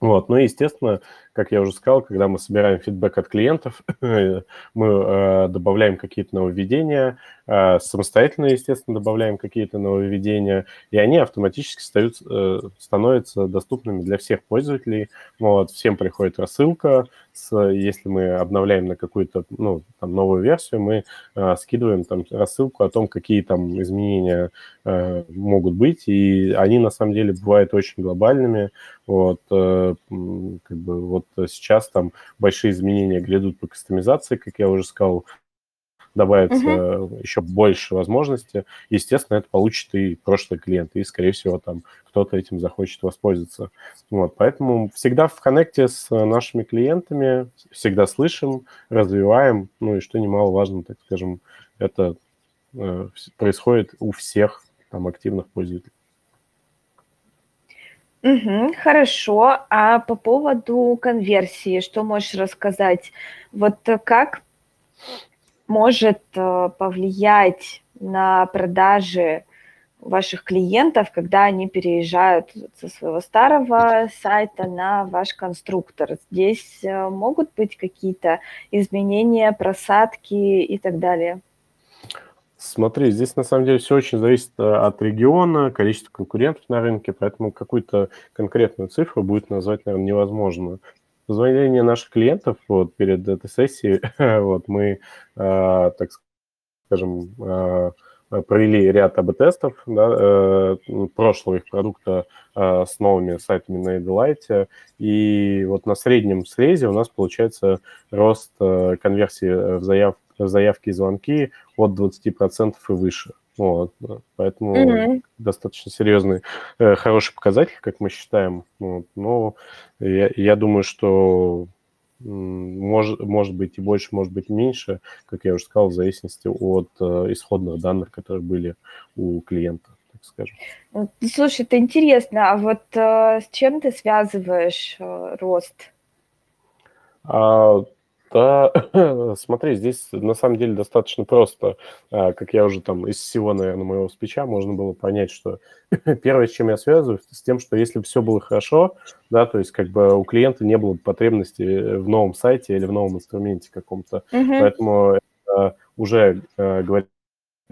Вот, ну и, естественно, как я уже сказал, когда мы собираем фидбэк от клиентов, мы э, добавляем какие-то нововведения, э, самостоятельно, естественно, добавляем какие-то нововведения, и они автоматически стают, э, становятся доступными для всех пользователей. Вот, всем приходит рассылка, с, если мы обновляем на какую-то ну, там, новую версию, мы э, скидываем там рассылку о том, какие там изменения э, могут быть, и они на самом деле бывают очень глобальными. Вот, э, как бы вот вот сейчас там большие изменения грядут по кастомизации, как я уже сказал, добавится uh-huh. еще больше возможностей. Естественно, это получит и прошлый клиент, и, скорее всего, там кто-то этим захочет воспользоваться. Вот, поэтому всегда в коннекте с нашими клиентами, всегда слышим, развиваем, ну и что немаловажно, так скажем, это э, происходит у всех там активных пользователей. Мгм. Хорошо. А по поводу конверсии, что можешь рассказать? Вот э, как может э, повлиять на продажи ваших клиентов, когда они переезжают со своего старого сайта на ваш конструктор? Здесь э, могут быть какие-то изменения, просадки и так далее? Смотри, здесь на самом деле все очень зависит э, от региона, количества конкурентов на рынке, поэтому какую-то конкретную цифру будет назвать, наверное, невозможно. Позволение наших клиентов вот, перед этой сессией, вот, мы, э, так скажем, э, провели ряд АБ-тестов да, э, прошлого их продукта э, с новыми сайтами на Edelite, и вот на среднем срезе у нас получается рост э, конверсии в заяв заявки и звонки от 20% и выше. Вот, поэтому mm-hmm. достаточно серьезный, э, хороший показатель, как мы считаем. Вот, но я, я думаю, что может, может быть и больше, может быть и меньше, как я уже сказал, в зависимости от э, исходных данных, которые были у клиента, так скажем. Слушай, это интересно, а вот э, с чем ты связываешь э, рост? А, да, смотри, здесь на самом деле достаточно просто. А, как я уже там из всего, наверное, моего спича можно было понять, что первое, с чем я связываю, с тем, что если бы все было хорошо, да, то есть как бы у клиента не было бы потребности в новом сайте или в новом инструменте каком-то. Mm-hmm. Поэтому это уже э, говорит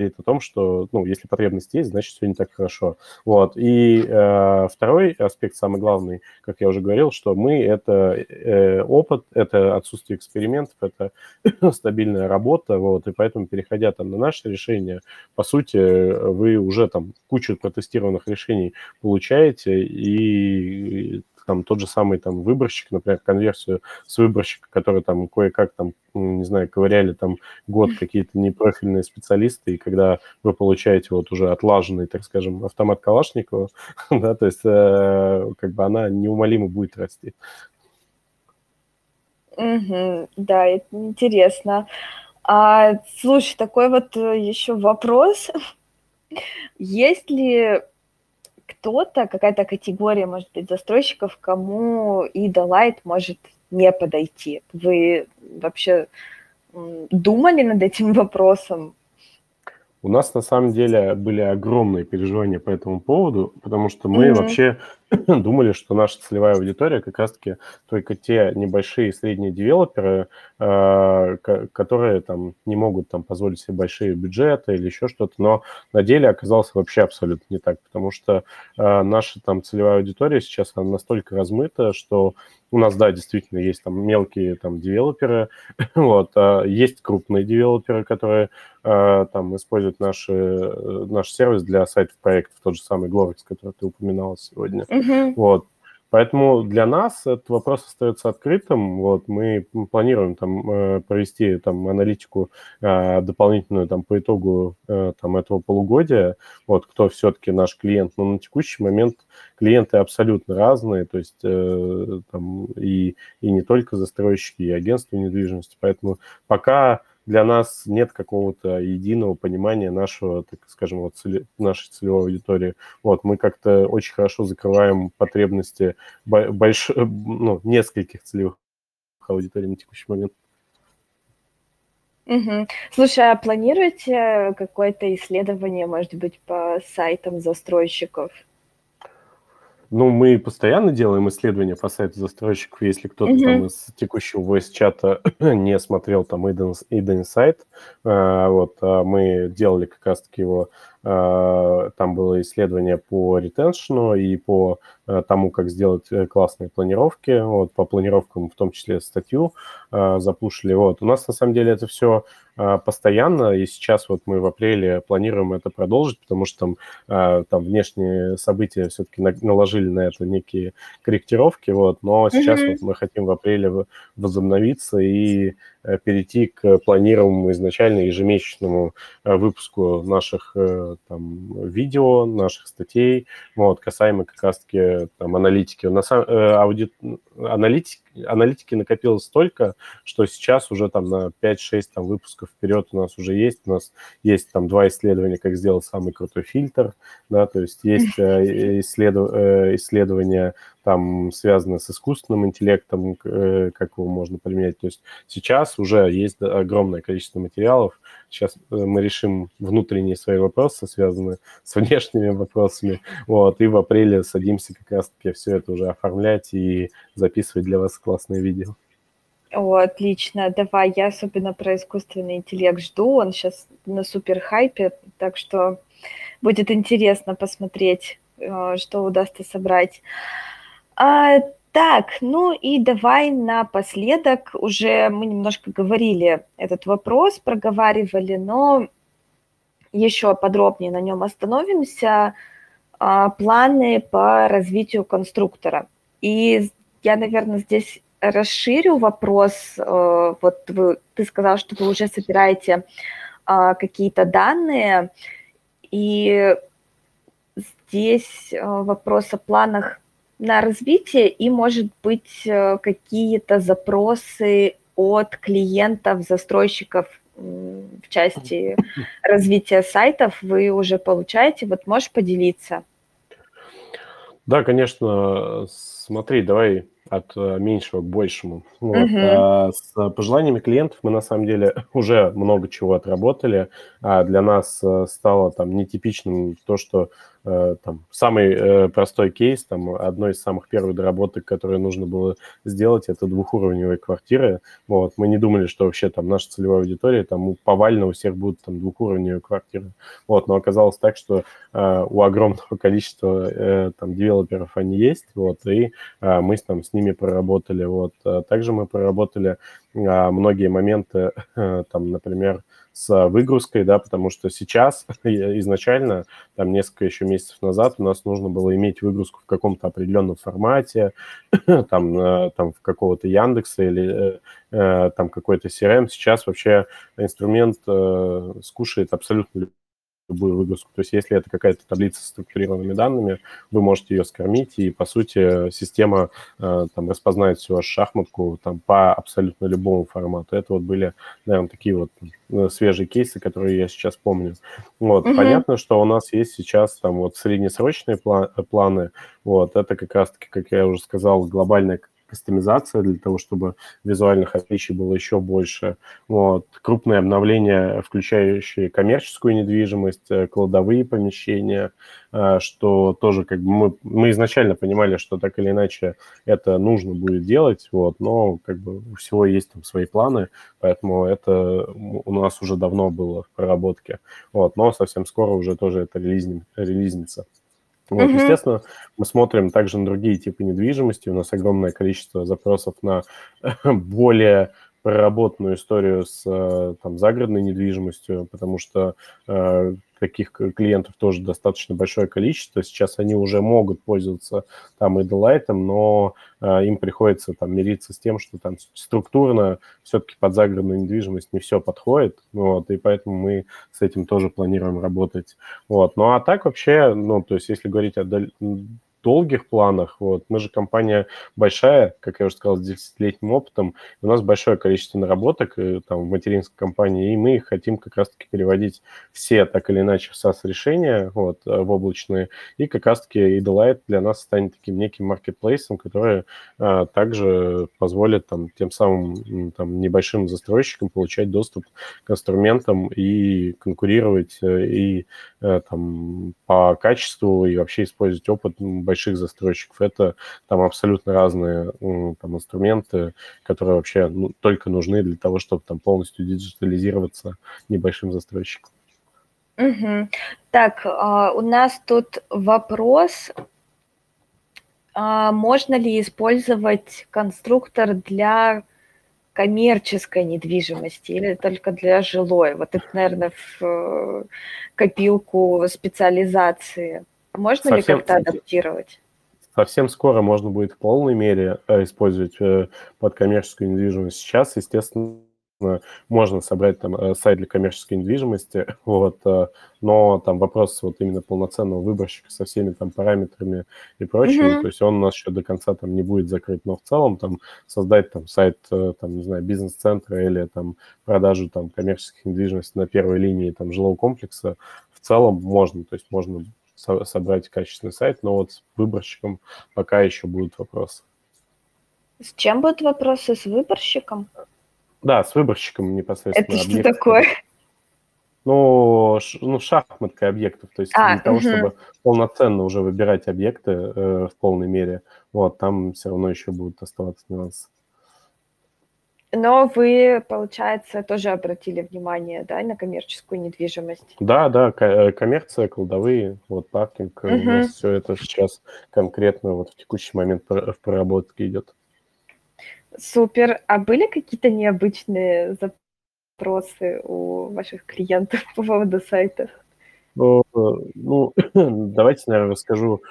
говорит о том, что, ну, если потребность есть, значит, все не так хорошо. Вот. И э, второй аспект, самый главный, как я уже говорил, что мы – это э, опыт, это отсутствие экспериментов, это стабильная работа, вот, и поэтому, переходя там на наше решение, по сути, вы уже там кучу протестированных решений получаете, и там тот же самый там выборщик, например, конверсию с выборщика, который там кое-как там, не знаю, ковыряли там год какие-то непрофильные специалисты, и когда вы получаете вот уже отлаженный, так скажем, автомат Калашникова, да, то есть э, как бы она неумолимо будет расти. Угу, да, это интересно. А, слушай, такой вот э, еще вопрос. Есть ли кто-то, какая-то категория, может быть, застройщиков, кому и Light может не подойти. Вы вообще думали над этим вопросом? У нас на самом деле были огромные переживания по этому поводу, потому что мы mm-hmm. вообще думали, что наша целевая аудитория как раз-таки только те небольшие и средние девелоперы, э, которые там не могут там позволить себе большие бюджеты или еще что-то, но на деле оказалось вообще абсолютно не так, потому что э, наша там целевая аудитория сейчас она настолько размыта, что у нас, да, действительно есть там мелкие там девелоперы, вот, а есть крупные девелоперы, которые э, там используют наши, наш сервис для сайтов проектов, тот же самый Glorix, который ты упоминала сегодня. Uh-huh. Вот. Поэтому для нас этот вопрос остается открытым. Вот мы планируем там э, провести там аналитику э, дополнительную там по итогу э, там этого полугодия. Вот кто все-таки наш клиент. Но на текущий момент клиенты абсолютно разные, то есть там и и не только застройщики, и агентства недвижимости. Поэтому пока для нас нет какого-то единого понимания нашего, так скажем, вот цели, нашей целевой аудитории. Вот, мы как-то очень хорошо закрываем потребности больш... ну, нескольких целевых аудиторий на текущий момент. Угу. Слушай, а планируете какое-то исследование, может быть, по сайтам застройщиков? Ну, мы постоянно делаем исследования по сайту застройщиков. Если кто-то mm-hmm. там из текущего voice-чата не смотрел там Ida Insight, э, вот, а мы делали как раз-таки его там было исследование по ретеншну и по э, тому, как сделать э, классные планировки. Вот, по планировкам в том числе статью запушили. Вот. У нас на самом деле это все постоянно, и сейчас вот мы в апреле планируем это продолжить, потому что там, там внешние события все-таки наложили на это некие корректировки, вот, но сейчас mm-hmm. вот мы хотим в апреле возобновиться и перейти к планируемому изначально ежемесячному выпуску наших там, видео, наших статей, вот, касаемо как раз-таки там, аналитики. На самом, э, ауди... аналитики, накопилось столько, что сейчас уже там на 5-6 там, выпусков вперед у нас уже есть. У нас есть там два исследования, как сделать самый крутой фильтр, да, то есть есть э, исследов... Э, исследования там связано с искусственным интеллектом, э, как его можно применять. То есть сейчас уже есть огромное количество материалов. Сейчас э, мы решим внутренние свои вопросы, связанные с внешними вопросами. Вот, и в апреле садимся как раз-таки все это уже оформлять и записывать для вас классные видео. О, отлично. Давай, я особенно про искусственный интеллект жду. Он сейчас на супер хайпе, так что будет интересно посмотреть, э, что удастся собрать. А, так, ну и давай напоследок, уже мы немножко говорили этот вопрос, проговаривали, но еще подробнее на нем остановимся. А, планы по развитию конструктора. И я, наверное, здесь расширю вопрос. А, вот вы, ты сказал, что вы уже собираете а, какие-то данные, и здесь а, вопрос о планах на развитие и, может быть, э, какие-то запросы от клиентов, застройщиков в части развития сайтов вы уже получаете. Вот можешь поделиться? Да, конечно. Смотри, давай от э, меньшего к большему. Вот. Угу. А с пожеланиями клиентов мы на самом деле уже много чего отработали. А для нас э, стало там нетипичным то, что там, самый э, простой кейс, там, одной из самых первых доработок, которые нужно было сделать, это двухуровневые квартиры. Вот, мы не думали, что вообще там наша целевая аудитория, там повально у всех будут там двухуровневые квартиры. Вот, но оказалось так, что э, у огромного количества э, там девелоперов они есть, вот, и э, мы там с ними проработали. Вот. Также мы проработали э, многие моменты, э, там, например, с выгрузкой, да, потому что сейчас изначально, там несколько еще месяцев назад у нас нужно было иметь выгрузку в каком-то определенном формате, там, э, там в какого-то Яндекса или э, э, там какой-то CRM. Сейчас вообще инструмент скушает абсолютно любую выгрузку. То есть если это какая-то таблица с структурированными данными, вы можете ее скормить, и, по сути, система э, там распознает всю вашу шахматку там, по абсолютно любому формату. Это вот были, наверное, такие вот э, свежие кейсы, которые я сейчас помню. Вот. Угу. Понятно, что у нас есть сейчас там вот среднесрочные планы. Вот. Это как раз-таки, как я уже сказал, глобальная кастомизация для того, чтобы визуальных отличий было еще больше. Вот. Крупные обновления, включающие коммерческую недвижимость, э, кладовые помещения, э, что тоже как бы мы, мы изначально понимали, что так или иначе это нужно будет делать, вот, но как бы у всего есть там свои планы, поэтому это у нас уже давно было в проработке, вот, но совсем скоро уже тоже это релизним, релизнится. Вот, угу. естественно, мы смотрим также на другие типы недвижимости. У нас огромное количество запросов на более проработанную историю с э, там, загородной недвижимостью, потому что э, таких клиентов тоже достаточно большое количество. Сейчас они уже могут пользоваться там и Delight, но э, им приходится там мириться с тем, что там структурно все-таки под загородную недвижимость не все подходит, вот, и поэтому мы с этим тоже планируем работать. Вот. Ну а так вообще, ну, то есть если говорить о долгих планах, вот, мы же компания большая, как я уже сказал, с 10-летним опытом, у нас большое количество наработок э, там, в материнской компании, и мы хотим как раз-таки переводить все так или иначе в SaaS-решения вот, э, в облачные, и как раз-таки Idolite для нас станет таким неким маркетплейсом, который а, также позволит там, тем самым там, небольшим застройщикам получать доступ к инструментам и конкурировать, и там, по качеству, и вообще использовать опыт больших застройщиков. Это там абсолютно разные там, инструменты, которые вообще ну, только нужны для того, чтобы там полностью диджитализироваться небольшим застройщиком. Угу. Так, а, у нас тут вопрос. А можно ли использовать конструктор для коммерческой недвижимости или только для жилой? Вот это, наверное, в э, копилку специализации. Можно совсем, ли как-то адаптировать? Совсем скоро можно будет в полной мере э, использовать э, под коммерческую недвижимость. Сейчас, естественно, можно собрать там э, сайт для коммерческой недвижимости, вот, но там вопрос вот именно полноценного выборщика со всеми там параметрами и прочим, mm-hmm. то есть он у нас еще до конца там не будет закрыт, но в целом там создать там сайт, там, не знаю, бизнес-центра или там продажу там коммерческих недвижимостей на первой линии там жилого комплекса в целом можно, то есть можно со- собрать качественный сайт, но вот с выборщиком пока еще будут вопросы. С чем будут вопросы? С выборщиком? Да, с выборщиком непосредственно. Это что такое? Ну, ш, ну, шахматкой объектов, то есть а, для того, угу. чтобы полноценно уже выбирать объекты э, в полной мере, вот, там все равно еще будут оставаться нюансы. Но вы, получается, тоже обратили внимание, да, на коммерческую недвижимость? Да, да, э, коммерция, кладовые, вот паркинг, угу. у нас все это сейчас конкретно вот в текущий момент в проработке идет. Супер. А были какие-то необычные запросы у ваших клиентов по поводу сайтов? Ну, давайте, наверное, расскажу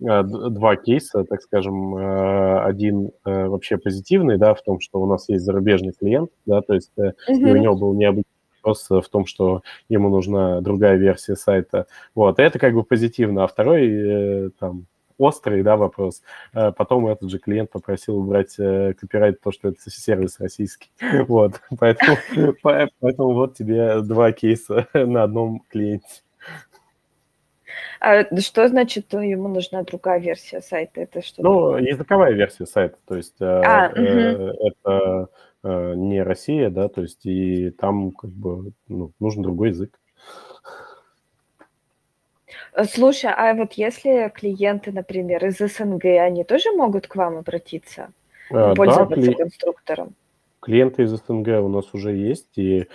э, два кейса, так скажем. Э, один э, вообще позитивный, да, в том, что у нас есть зарубежный клиент, да, то есть mm-hmm. и у него был необычный вопрос в том, что ему нужна другая версия сайта. Вот, и это как бы позитивно. А второй, там, острый, да, вопрос. Потом этот же клиент попросил убрать копирайт, то, что это сервис российский. Вот, поэтому, поэтому вот тебе два кейса на одном клиенте. А что значит, ему нужна другая версия сайта? Это что? Ну, языковая версия сайта, то есть э, а, э, это э, не Россия, да, то есть и там как бы ну, нужен другой язык. Э, слушай, а вот если клиенты, например, из СНГ, они тоже могут к вам обратиться, а, пользоваться да, кли... конструктором? Клиенты из СНГ у нас уже есть, и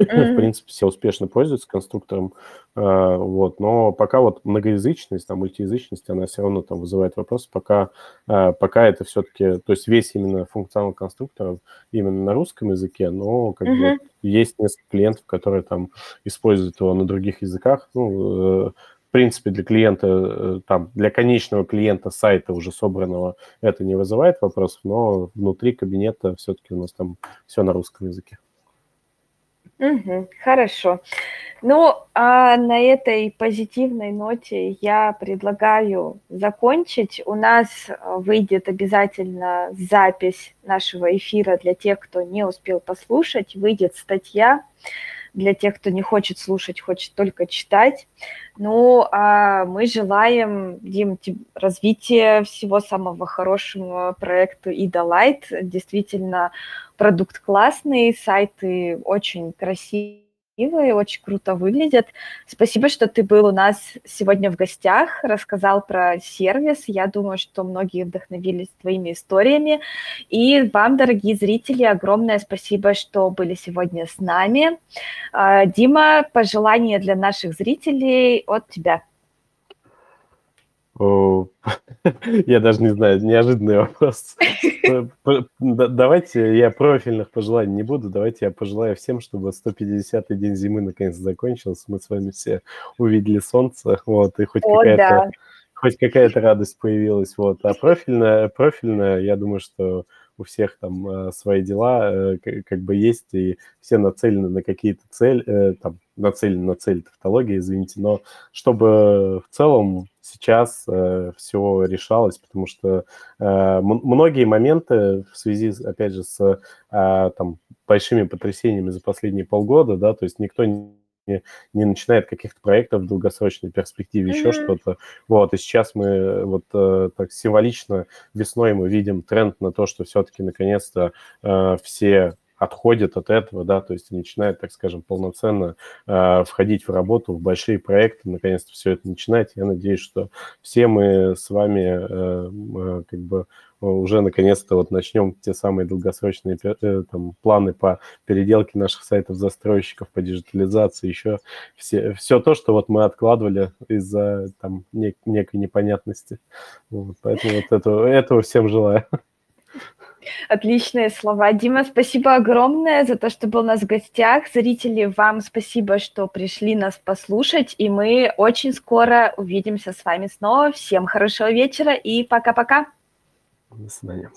Mm-hmm. В принципе, все успешно пользуются конструктором, а, вот, но пока вот многоязычность, там, мультиязычность, она все равно там вызывает вопрос, пока, а, пока это все-таки, то есть весь именно функционал конструктора именно на русском языке, но как mm-hmm. бы есть несколько клиентов, которые там используют его на других языках, ну, э, в принципе, для клиента, э, там, для конечного клиента сайта уже собранного это не вызывает вопросов, но внутри кабинета все-таки у нас там все на русском языке. Угу, хорошо. Ну, а на этой позитивной ноте я предлагаю закончить. У нас э, выйдет обязательно запись нашего эфира для тех, кто не успел послушать. Выйдет статья для тех, кто не хочет слушать, хочет только читать. Ну, а мы желаем, Дим, развития всего самого хорошего проекту Ида Light. Действительно, продукт классный, сайты очень красивые очень круто выглядят. Спасибо, что ты был у нас сегодня в гостях, рассказал про сервис. Я думаю, что многие вдохновились твоими историями. И вам, дорогие зрители, огромное спасибо, что были сегодня с нами. А, Дима, пожелания для наших зрителей от тебя. Я даже не знаю, неожиданный вопрос. Давайте я профильных пожеланий не буду. Давайте я пожелаю всем, чтобы 150-й день зимы наконец закончился. Мы с вами все увидели солнце, вот, и хоть какая-то хоть какая-то радость появилась. Вот. А профильная, профильная, я думаю, что у всех там э, свои дела э, как бы есть, и все нацелены на какие-то цели, э, там, нацелены на цель тавтологии, извините, но чтобы в целом сейчас э, все решалось, потому что э, многие моменты в связи, опять же, с э, там, большими потрясениями за последние полгода, да, то есть никто не не, не начинает каких-то проектов в долгосрочной перспективе, mm-hmm. еще что-то. Вот, и сейчас мы вот э, так символично весной мы видим тренд на то, что все-таки наконец-то э, все отходят от этого, да, то есть начинают, так скажем, полноценно э, входить в работу, в большие проекты, наконец-то все это начинать. Я надеюсь, что все мы с вами э, э, как бы уже наконец-то вот начнем те самые долгосрочные э, там, планы по переделке наших сайтов застройщиков, по диджитализации, еще все, все то, что вот мы откладывали из-за там нек- некой непонятности. Вот, поэтому вот этого, этого всем желаю. Отличные слова. Дима, спасибо огромное за то, что был у нас в гостях. Зрители, вам спасибо, что пришли нас послушать. И мы очень скоро увидимся с вами снова. Всем хорошего вечера и пока-пока. До свидания.